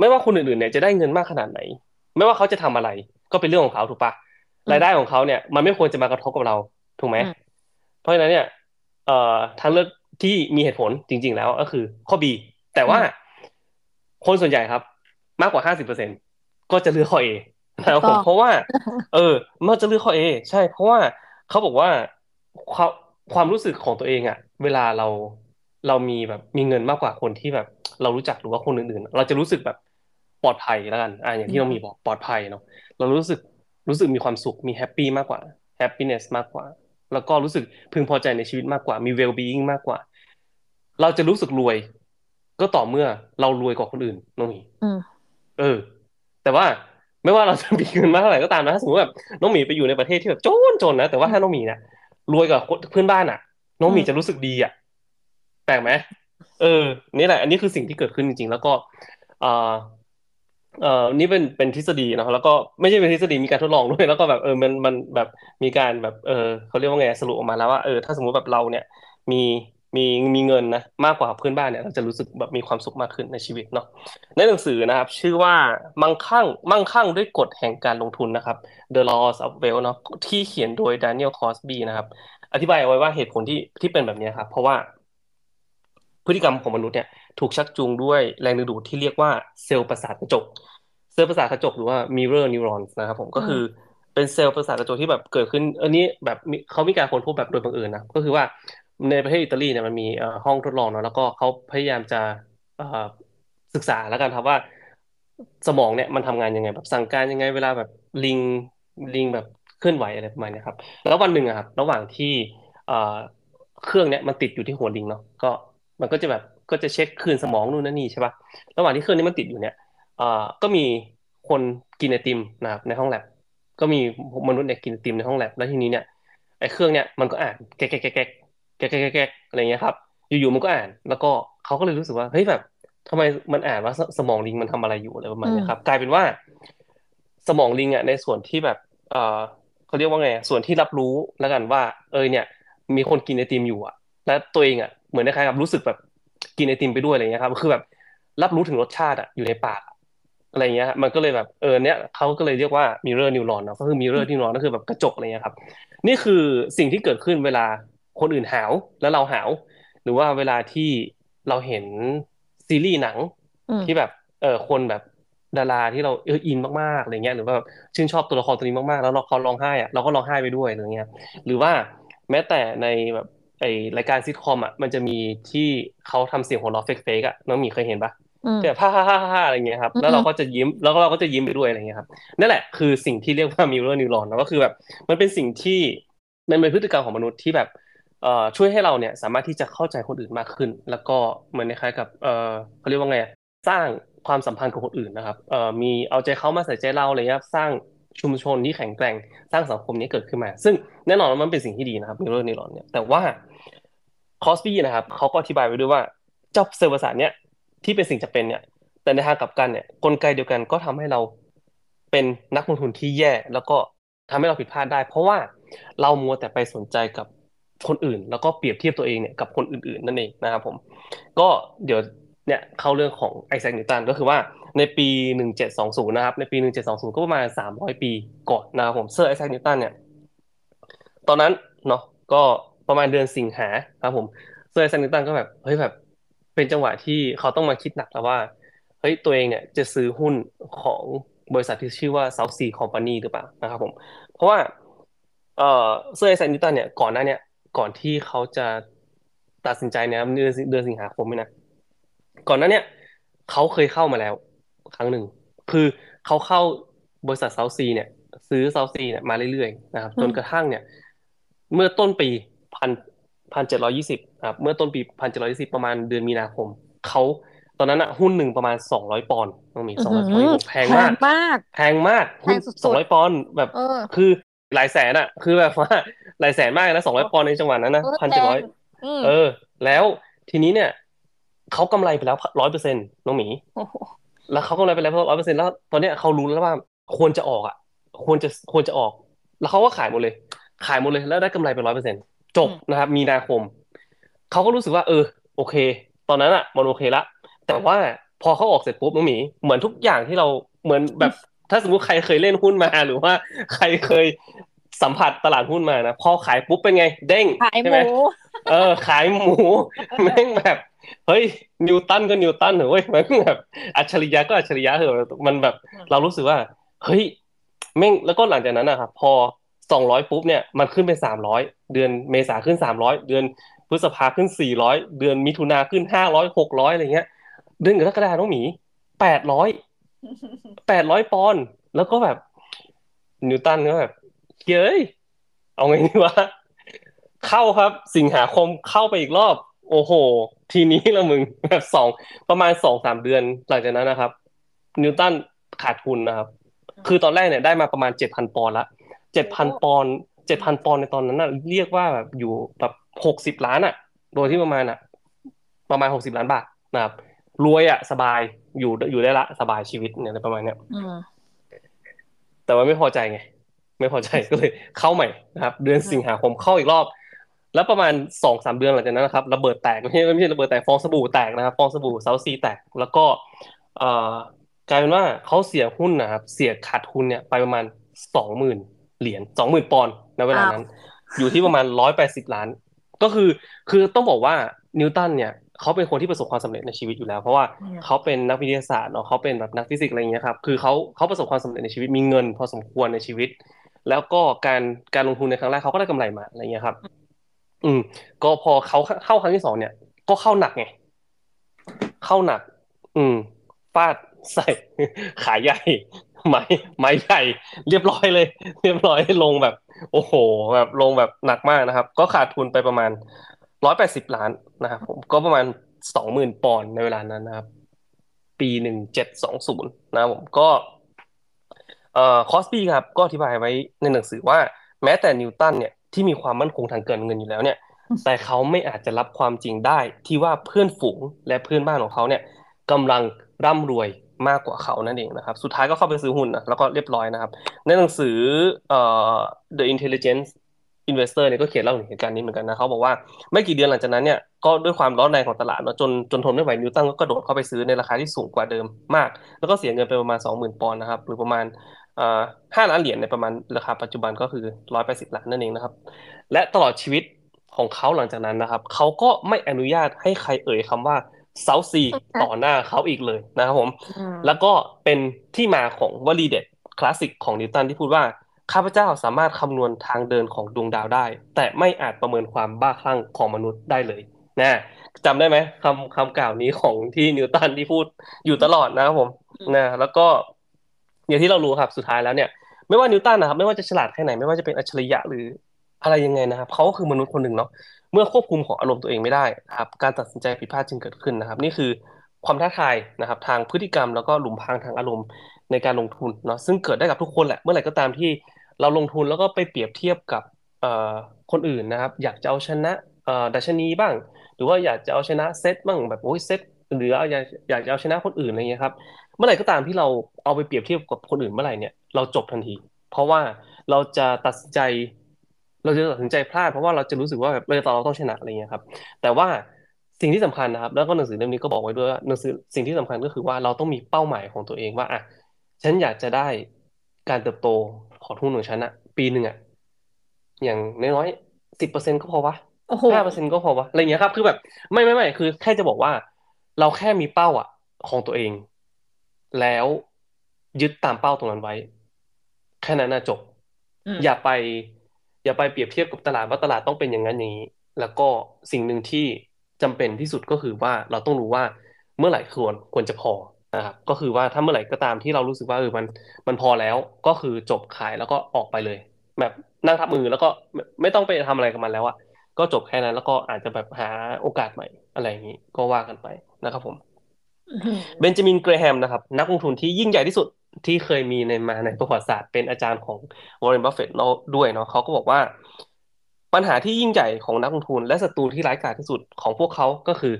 ไม่ว่าคนอื่นๆเนี่ยจะได้เงินมากขนาดไหน ไม่ว่าเขาจะทำอะไร ก็เป็นเรื่องของเขาถูกปะรายได้ของเขาเนี่ย มันไม่ควรจะมากระทบกับเราถูกไหมเพราะฉะนั้นเนี่ยเอ่อทางเลือกที่มีเหตุผลจริง ๆ แล้วก็คือ ข้อ B แต่ว่า คนส่วนใหญ่ครับ มากกว่าห้าสิบเปอร์เซ็นต์ก็จะเลือกข้อ A นะครับผมเพราะว่า เออมันจะเลือกข้อ A ใช่เพราะว่า เขาบอกว่าความความรู้สึกของตัวเองอะเวลาเราเรามีแบบมีเงินมากกว่าคนที่แบบ เรารู้จักหรือว่าคนอื่นๆ เราจะรู้สึกแบบปลอดภัยแล้วกันอ่าอย่างที่เรามีบอกปลอดภัยเนาะเรารู้สึกรู้สึกมีความสุขมี happy มากกว่า happiness มากกว่า แล้วก็รู้สึกพึงพอใจในชีวิตมากกว่ามี well-being มากกว่า เราจะรู้สึกรวย ก็ต่อเมื่อเรารวยกว่าคนอื่นน้องมีเออ แต่ว่า ไม่ว่าเราจะมีเงินมากเท่าไหร่ก็ตามนะ สมมติแบบน้องหมีไปอยู่ในประเทศที่แบบจนจนนะ แต่ว่าถ้าน้องหมีเนี่ยรวยกว่าเพื่อนบ้านอะ น้องหมีจะรู้สึกดีอะแปลกไหมเออ นี่แหละ อันนี้คือสิ่งที่เกิดขึ้นจริงๆ แล้วก็อ่าเอ่อนี่เป็นเป็นทฤษฎีนะแล้วก็ไม่ใช่เป็นทฤษฎีมีการทดลองด้วยแล้วก็แบบเออมันมันแบบมีการแบบเออเขาเรียกว่าไงสรุปออกมาแล้วว่าเออถ้าสมมติแบบเราเนี่ย มี มีมีเงินนะมากกว่าเพื่อนบ้านเนี่ยเราจะรู้สึกแบบมีความสุขมากขึ้นในชีวิตเนาะในหนังสือนะครับ ชื่อว่ามั่งคั่งมั่งคั่งด้วยกฎแห่งการลงทุนนะครับ The Laws of Wealth เนาะที่เขียนโดย Daniel Cosby นะครับ อธิบายเอาไว้ว่าเหตุผลที่ที่เป็นแบบนี้ครับ เพราะว่า พฤติกรรมของมนุษย์เนี่ย ถูกชักจูงด้วยแรงดึงดูดที่เรียกว่าเซลล์ประสาทกระจก เซลล์ประสาทกระจกหรือว่า mirror neurons นะครับผมก็คือเป็นเซลล์ประสาทกระจกที่แบบเกิดขึ้น อันนี้แบบเขามีการค้นพบแบบโดยบังเอิญนะก็คือว่า ในประเทศอิตาลีเนี่ยมันมีห้องทดลองเนาะแล้วก็เขาพยายามจะศึกษาแล้วกันครับว่า สมองเนี่ยมันทำงานยังไงแบบสั่งการยังไงเวลาแบบลิงลิงแบบเคลื่อนไหวอะไรประมาณนี้ครับแล้ววันหนึ่งอะครับระหว่างที่เครื่องเนี่ยมันติดอยู่ที่หัวลิงเนาะก็มันก็จะแบบก็จะเช็คคลื่นสมองนู่นนั่นนี่ใช่ปะระหว่างที่เครื่องนี้มันติดอยู่เนี่ยก็มีคนกินไอติมนะครับในห้องแลบก็มีมนุษย์เนี่ยกินไอติมในห้องแลบแล้วทีนี้เนี่ยไอเครื่องเนี่ยมันก็อ่านแก๊กแก๊กแก๊ก แก๊กแก๊กแก๊กอะไรเงี้ยครับ อยู่ๆมันก็อ่าน แล้วก็เขาก็เลยรู้สึกว่าเฮ้ยแบบทำไมมันอ่านว่าสมองลิงมันทำอะไรอยู่อะไรประมาณนี้ครับ กลายเป็นว่า สมองลิงอะในส่วนที่แบบ เออเขาเรียกว่าไงส่วนที่รับรู้แล้วกันว่า เออเนี่ย มีคนกินไอติมอยู่อะ และตัวเองอะเหมือนคล้ายๆกับรู้สึกแบบกินไอติมไปด้วยอะไรเงี้ยครับ คือแบบรับรู้ถึงรสชาติอะอยู่ในปากอะไรเงี้ย มันก็เลยแบบเออเนี้ยเขาก็เลยเรียกว่า mirror neuron เนาะก็คือ mirror neuron ก็คือแบบกระจกอะไรเงี้ยครับ นี่คือสิ่งที่เกิดขึ้นเวลา คนอื่นหาวแล้วเราหาว หรือว่าเวลาที่เราเห็นซีรีส์หนังที่แบบเออคนแบบดาราที่เราเอออินมากๆอะไรเงี้ยหรือว่าชื่นชอบตัวละครตัวนี้มากๆ แล้วเราเขาร้องไห้อะเราก็ร้องไห้ไปด้วยอะไรเงี้ยหรือว่าแม้แต่ในแบบไอรายการซิทคอมอะมันจะมีที่เขาทำเสียงหัวเราะ fake ๆอะน้องมีเคยเห็นปะแบบฮ่าฮ่าฮ่าฮ่าอะไรเงี้ยครับแล้วเราก็จะยิ้มแล้วเราก็จะยิ้มไปด้วยอะไรเงี้ยครับนั่นแหละคือสิ่งที่เรียกว่า mirror neuron ก็คือแบบ มันเป็นสิ่งที่มันเป็นพฤติกรรมของมนุษย์ที่แบบ ช่วยให้เราเนี่ยสามารถที่จะเข้าใจคนอื่นมากขึ้น แล้วก็เหมือนคล้ายกับเขาเรียกว่าไงสร้างความสัมพันธ์กับคนอื่นนะครับมีเอาใจเขามาใส่ใจเราอะไรเงี้ยสร้างชุมชนที่แข็งแกร่งสร้างสังคมนี้เกิดขึ้นมา ซึ่งแน่นอนว่ามันเป็นสิ่งที่ดีนะครับ mirror neuron เนี่ยแต่ว่าคอสบี้นะครับเขาก็อธิบายไว้ด้วยว่าเจ้าเซลล์ประสาทเนี่ยที่เป็นสิ่งจำเป็นเนี่ย แต่ในทางกลับกันเนี่ยกลไกเดียวกันก็ทำให้เราเป็นนักลงทุนที่แย่ แล้วก็ทำให้เราผิดพลาดได้ เพราะว่าเรามัวแต่ไปสนใจกับ คนอื่น แล้วก็เปรียบเทียบตัวเองเนี่ยกับคนอื่นๆนั่นเองนะครับผม ก็เดี๋ยวเนี่ยเข้าเรื่องของไอแซคนิวตันก็คือว่าในปี 1720 นะครับ ในปี 1720 ก็ประมาณ 300 ปีก่อนนะครับผมเซอร์ไอแซคนิวตันเนี่ยตอนนั้นเนาะก็ประมาณเดือนสิงหาครับผมเซอร์ไอแซคนิวตันก็แบบเฮ้ยแบบเป็นจังหวะที่เขาต้องมาคิดหนักแล้วว่าเฮ้ยตัวเองเนี่ยจะซื้อหุ้นของบริษัทที่ชื่อว่า South Sea Company หรือเปล่านะครับผม เพราะว่าเอ่อเซอร์ไอแซคนิวตันเนี่ยก่อนหน้าเนี่ย ก่อนที่เขาจะตัดสินใจเนี่ยเดือนเดือนสิงหาคมนะก่อนหน้าเนี่ยเขาเคยเข้ามาแล้ว ครั้งหนึ่ง คือเขาเข้าบริษัทเซาซีเนี่ย ซื้อเซาซีเนี่ยมาเรื่อยๆนะครับ จนกระทั่งเนี่ย เมื่อต้นปีพันพันเจ็ดร้อยี่สิบครับเมื่อต้นปีพันเจ็ดร้อยี่สิบประมาณเดือนมีนาคมเขาตอนนั้นอะหุ้นหนึ่งประมาณสองร้อยปอนด์ต้องมีสองร้อยปอนด์แพงมากแพงมากหุ้นสองร้อยปอนด์แบบ คือ หลายแสนอะคือแบบว่าหลายแสนมากนะสองร้อยปอนด์ในจังหวะนั้นนะพันเจ็ดร้อยเออ แล้วทีนี้เนี่ยเขากำไรไปแล้วร้อยเปอร์เซ็นต์น้องหมีแล้วเขากำไรไปแล้วร้อยเปอร์เซ็นต์แล้วตอนนี้เขารู้แล้วว่าควรจะออกอะ ควรจะควรจะออก แล้วเขาก็ขายหมดเลย ขายหมดเลยแล้วได้กำไรไปร้อยเปอร์เซ็นต์จบนะครับ มีนาคมเขาก็รู้สึกว่า เออ โอเค ตอนนั้นอะมันโอเคละแต่ว่าพอเขาออกเสร็จปุ๊บน้องหมีเหมือนทุกอย่างที่เราเหมือนแบบ ถ้าสมมติใครเคยเล่นหุ้นมาหรือว่า ใครเคยสัมผัสตลาดหุ้นมานะพอขายปุ๊บเป็นไง เด้งขายหมูเออ ขายหมูแม่งแบบ เฮ้ย นิวตันก็นิวตันเหรอเว้ยมันแบบอัจฉริยะก็อัจฉริยะเหรอมันแบบ เรารู้สึกว่า เฮ้ยแม่งแล้วก็หลังจากนั้นนะครับพอสองร้อยปุ๊บเนี่ยมันขึ้นไปสามร้อยเดือนเมษาขึ้นสามร้อยเดือนพฤษภาขึ้นสี่ร้อยเดือนมิถุนาขึ้นห้าร้อยหกร้อยอะไรเงี้ยเดือนกรกฎาคมน้องหมีแปดร้อย แปดร้อยปอนด์แล้วก็แบบ นิวตันก็แบบเย้ยเอาไงดีวะเข้าครับ สิงหาคมเข้าไปอีกรอบ โอ้โห ทีนี้ละมึงแบบสองประมาณสองสามเดือนหลังจากนั้นนะครับ นิวตันขาดทุนนะครับ คือตอนแรกเนี่ยได้มาประมาณเจ็ดพันปอนด์ละเจ็ดพันปอนด์เจ็ดพันปอนด์ในตอนนั้นน่ะเรียกว่าแบบอยู่แบบหกสิบล้านอะ โดยที่ประมาณอะ ประมาณหกสิบล้านบาทนะครับ รวยอะ สบาย อยู่อยู่ได้ละสบายชีวิตเนี่ยประมาณเนี้ยแต่ว่าไม่พอใจไง ไม่พอใจก็เลย เข้าใหม่นะครับ เดือนสิงหาคมเข้าอีกรอบ แล้วประมาณสองสามเดือนหลังจากนั้นนะครับระเบิดแตกไม่ใช่ไม่ใช่ระเบิดแตกฟองสบู่แตกนะครับฟองสบู่เซาซีแตก แล้วก็เอ่อกลายเป็นว่าเขาเสียหุ้นนะครับ เสียขาดทุนเนี่ยไปประมาณสองหมื่นเหรียญสองหมื่นปอนด์ในเวลานั้น อยู่ที่ประมาณร้อยแปดสิบล้าน ก็คือ คือต้องบอกว่านิวตันเนี่ย เขาเป็นคนที่ประสบความสำเร็จในชีวิตอยู่แล้ว เพราะว่าเขาเป็นนักวิทยาศาสตร์เนาะเขาเป็นแบบนักฟิสิกส์อะไรอย่างเงี้ยครับคือเขาเขาประสบความสำเร็จในชีวิตมีเงิน พอสมควรในชีวิต แล้วก็การการลงทุนในครั้งแรกเขาก็ได้กำไรมาอะไรเงี้ยครับ อืม ก็พอเขาเข้าครั้งที่สองเนี่ย ก็เข้าหนักไงเข้าหนัก อืมฟาดใส่ขายใหญ่ไม้ไม้ใหญ่ เรียบร้อยเลย เรียบร้อยลงแบบ โอ้โห แบบลงแบบหนักมากนะครับ ก็ขาดทุนไปประมาณ ร้อยแปดสิบล้านนะครับผมก็ประมาณสองหมื่นปอนด์ในเวลานั้นนะครับ ปีหนึ่งเจ็ดสองศูนย์นะครับผมก็เอ่อคอสปี้ครับก็อธิบายไว้ในหนังสือว่า แม้แต่นิวตันเนี่ยที่มีความมั่นคงทางการเงินอยู่แล้วเนี่ย แต่เขาไม่อาจจะรับความจริงได้ที่ว่าเพื่อนฝูงและเพื่อนบ้านของเขาเนี่ยกำลังร่ำรวยมากกว่าเขานั่นเองนะครับ สุดท้ายก็เข้าไปซื้อหุ้นนะแล้วก็เรียบร้อยนะครับ ในหนังสือเอ่อ The Intelligence Investor เนี่ยก็เขียนเล่าถึงเหตุการณ์นี้เหมือนกันนะเขาบอกว่าไม่กี่เดือนหลังจากนั้นเนี่ยก็ด้วยความร้อนแรงของตลาดเนาะจนจนทนไม่ไหวนิวตันก็กระโดดเข้าไปซื้อในราคาที่สูงกว่าเดิมมาก แล้วก็เสียเงินไปประมาณสองหมื่นปอนด์นะครับหรือประมาณห้าล้านเหรียญในประมาณราคาปัจจุบันก็คือร้อยแปดสิบล้านนั่นเองนะครับ และตลอดชีวิตของเขาหลังจากนั้นนะครับเขาก็ไม่อนุญาตให้ใครเอ่ยคำว่าเซาซีต่อหน้าเขาอีกเลยนะครับผม แล้วก็เป็นที่มาของวลีเด็ดคลาสสิกของนิวตันที่พูดว่า ข้าพเจ้าสามารถคำนวณทางเดินของดวงดาวได้ แต่ไม่อาจประเมินความบ้าคลั่งของมนุษย์ได้เลยนะจำได้ไหมคำคำกล่าวนี้ของที่นิวตันที่พูดอยู่ตลอดนะครับผมนะแล้วก็อย่างที่เรารู้ครับสุดท้ายแล้วเนี่ย ไม่ว่านิวตันนะครับ ไม่ว่าจะฉลาดแค่ไหนไม่ว่าจะเป็นอัจฉริยะหรืออะไรยังไงนะครับเขาก็คือมนุษย์คนหนึ่งเนาะเมื่อควบคุมของอารมณ์ตัวเองไม่ได้นะครับ การตัดสินใจผิดพลาดจึงเกิดขึ้นนะครับ นี่คือความท้าทายนะครับ ทางพฤติกรรมแล้วก็หลุมพรางทางอารมณ์ในการลงทุนเนาะซึ่งเกิดได้กับทุกคนแหละเมื่อไหร่ก็ตามที่ เราลงทุนแล้วก็ไปเปรียบเทียบกับคนอื่นนะครับ อยากจะเอาชนะดัชนีบ้าง หรือว่าอยากจะเอาชนะเซตบ้างแบบโอ้ยเซตหรืออยากอยากจะเอาชนะคนอื่นอะไรเงี้ยครับ เมื่อไหร่ก็ตามที่เราเอาไปเปรียบเทียบกับคนอื่นเมื่อไหร่เนี่ยเราจบทันที เพราะว่าเราจะตัดสินใจ เราจะตัดสินใจพลาด เพราะว่าเราจะรู้สึกว่าแบบเราเราต้องชนะอะไรเงี้ยครับ แต่ว่าสิ่งที่สำคัญนะครับ แล้วก็หนังสือเล่มนี้ก็บอกไว้ด้วยว่าหนังสือสิ่งที่สำคัญก็คือว่าเราต้องมีเป้าหมายของตัวเองว่าอะฉันอยากจะได้การเติบโต ของทุนของฉันอะปีหนึ่งอะอย่างน้อยๆสิบเปอร์เซ็นต์ก็พอวะโอ้โหห้าเปอร์เซ็นต์ก็พอวะอะไรเงี้ยครับ คือแบบ ไม่ไม่ไม่คือแค่จะบอกว่า เราแค่มีเป้าอะของตัวเอง แล้วยึดตามเป้าตรงนั้นไว้ แค่นั้นนะจบอืมอย่าไป อย่าไปเปรียบเทียบกับตลาดว่าตลาดต้องเป็นอย่างนั้นอย่างนี้ แล้วก็สิ่งหนึ่งที่จำเป็นที่สุดก็คือว่าเราต้องรู้ว่าเมื่อไหร่ควรควรจะพอ นะครับก็คือว่าถ้าเมื่อไหร่ก็ตามที่เรารู้สึกว่าเออมันมันพอแล้วก็คือจบขายแล้วก็ออกไปเลย แบบนั่งทับมือแล้วก็ไม่ไม่ต้องไปทำอะไรกับมันแล้วอะก็จบแค่นั้นแล้วก็อาจจะแบบหาโอกาสใหม่อะไรอย่างนี้ก็ว่ากันไปนะครับผมอืมเบนจามินเกรแฮมนะครับ นักลงทุนที่ยิ่งใหญ่ที่สุดที่เคยมีในมาในประวัติศาสตร์เป็นอาจารย์ของวอร์เรนบัฟเฟตต์ด้วยเนาะเขาก็บอกว่า ปัญหาที่ยิ่งใหญ่ของนักลงทุน และศัตรูที่ร้ายกาจที่สุดของพวกเขาก็คือ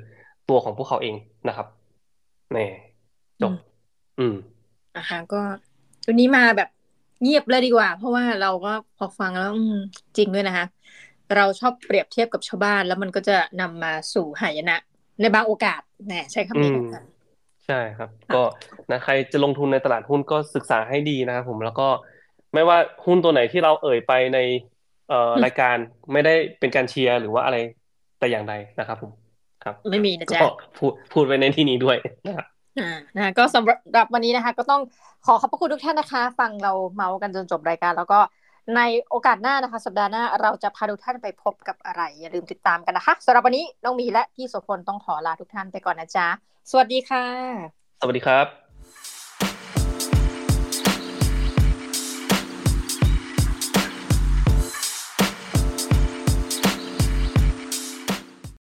ตัวของพวกเขาเองนะครับนี่ จบ อืมนะคะก็วันนี้มาแบบเงียบเลยดีกว่า เพราะว่าเราก็พอฟังแล้วอืมจริงด้วยนะคะเราชอบเปรียบเทียบกับชาวบ้าน แล้วมันก็จะนำมาสู่หายนะ ในบางโอกาสแน่ใช้อืคำนี้มนะคะใช่ครับ ก็ค่ะนะใครจะลงทุนในตลาดหุ้นก็ศึกษาให้ดีนะครับผมแล้วก็ไม่ว่าหุ้นตัวไหนที่เราเอ่ยไปในเอ่อรายการไม่ได้เป็นการเชียร์หรือว่าอะไรแต่อย่างใดนะครับผมครับ ไม่มีนะก็จ๊ะพูดพูดไว้ในที่นี้ด้วยนะครับอ่า นะก็สำหรับวันนี้นะคะ ก็ต้องขอขอบพระคุณทุกท่านนะคะ ฟังเราเมาส์กันจนจบรายการ แล้วก็ในโอกาสหน้านะคะ สัปดาห์หน้าเราจะพาทุกท่านไปพบกับอะไร อย่าลืมติดตามกันนะคะสำหรับวันนี้น้องมีและพี่โสพลต้องขอลาทุกท่านไปก่อนนะจ๊ะ สวัสดีค่ะ สวัสดีครับ